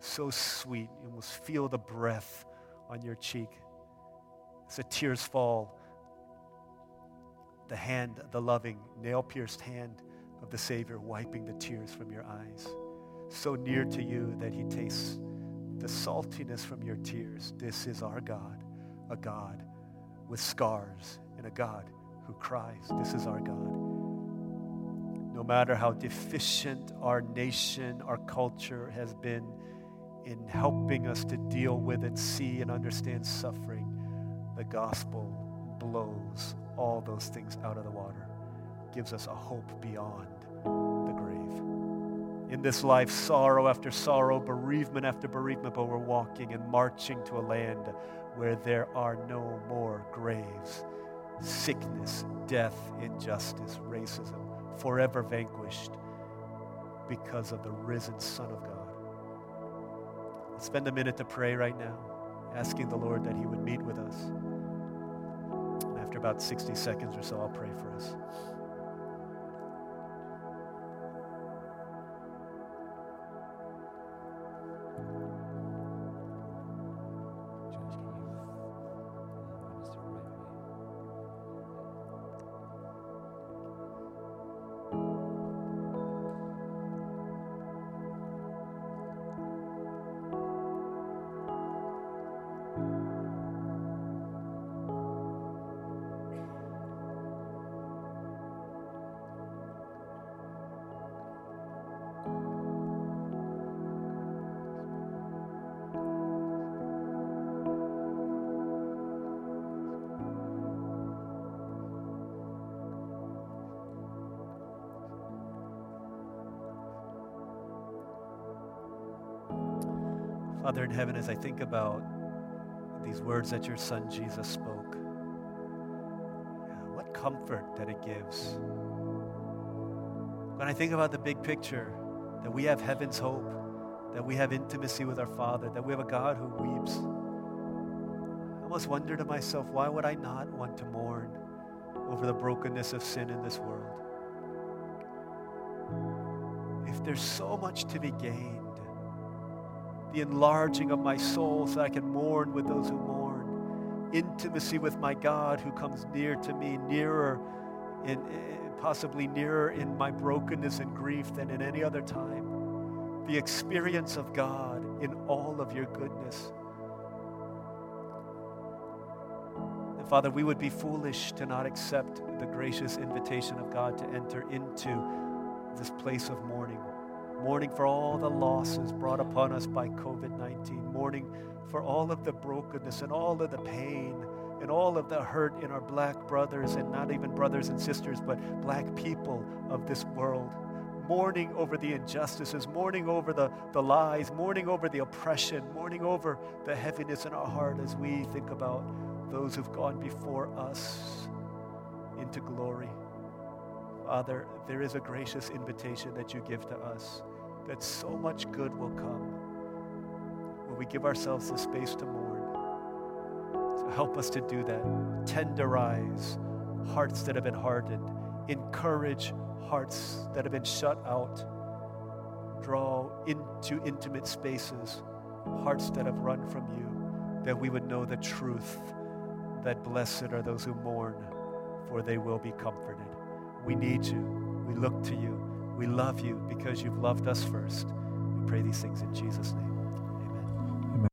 so sweet. You almost feel the breath on your cheek as the tears fall. the hand, the loving, nail pierced hand of the Savior wiping the tears from your eyes. So near to you that he tastes the saltiness from your tears. This is our God, a God with scars and a God who cries. This is our God. No matter how deficient our nation, our culture has been in helping us to deal with and see and understand suffering, the gospel blows all those things out of the water, gives us a hope beyond the grave. In this life, sorrow after sorrow, bereavement after bereavement, but we're walking and marching to a land where there are no more graves. Sickness, death, injustice, racism, forever vanquished because of the risen Son of God. Let's spend a minute to pray right now, asking the Lord that He would meet with us. And after about 60 seconds or so, I'll pray for us. In heaven, as I think about these words that your son Jesus spoke, what comfort that it gives. When I think about the big picture, that we have heaven's hope, that we have intimacy with our Father, that we have a God who weeps, I almost wonder to myself, why would I not want to mourn over the brokenness of sin in this world? If there's so much to be gained, the enlarging of my soul so I can mourn with those who mourn. Intimacy with my God who comes near to me, nearer, in, possibly nearer in my brokenness and grief than in any other time. The experience of God in all of your goodness. And Father, we would be foolish to not accept the gracious invitation of God to enter into this place of mourning mourning for all the losses brought upon us by COVID 19, mourning for all of the brokenness and all of the pain and all of the hurt in our black brothers and not even brothers and sisters, but black people of this world. Mourning over the injustices, mourning over the, the lies, mourning over the oppression, mourning over the heaviness in our heart as we think about those who've gone before us into glory. Father, there is a gracious invitation that you give to us that so much good will come when we give ourselves the space to mourn. So help us to do that. Tenderize hearts that have been hardened, encourage hearts that have been shut out, draw into intimate spaces hearts that have run from you, that we would know the truth that blessed are those who mourn, for they will be comforted. We need you. We look to you. We love you because you've loved us first. We pray these things in Jesus' name.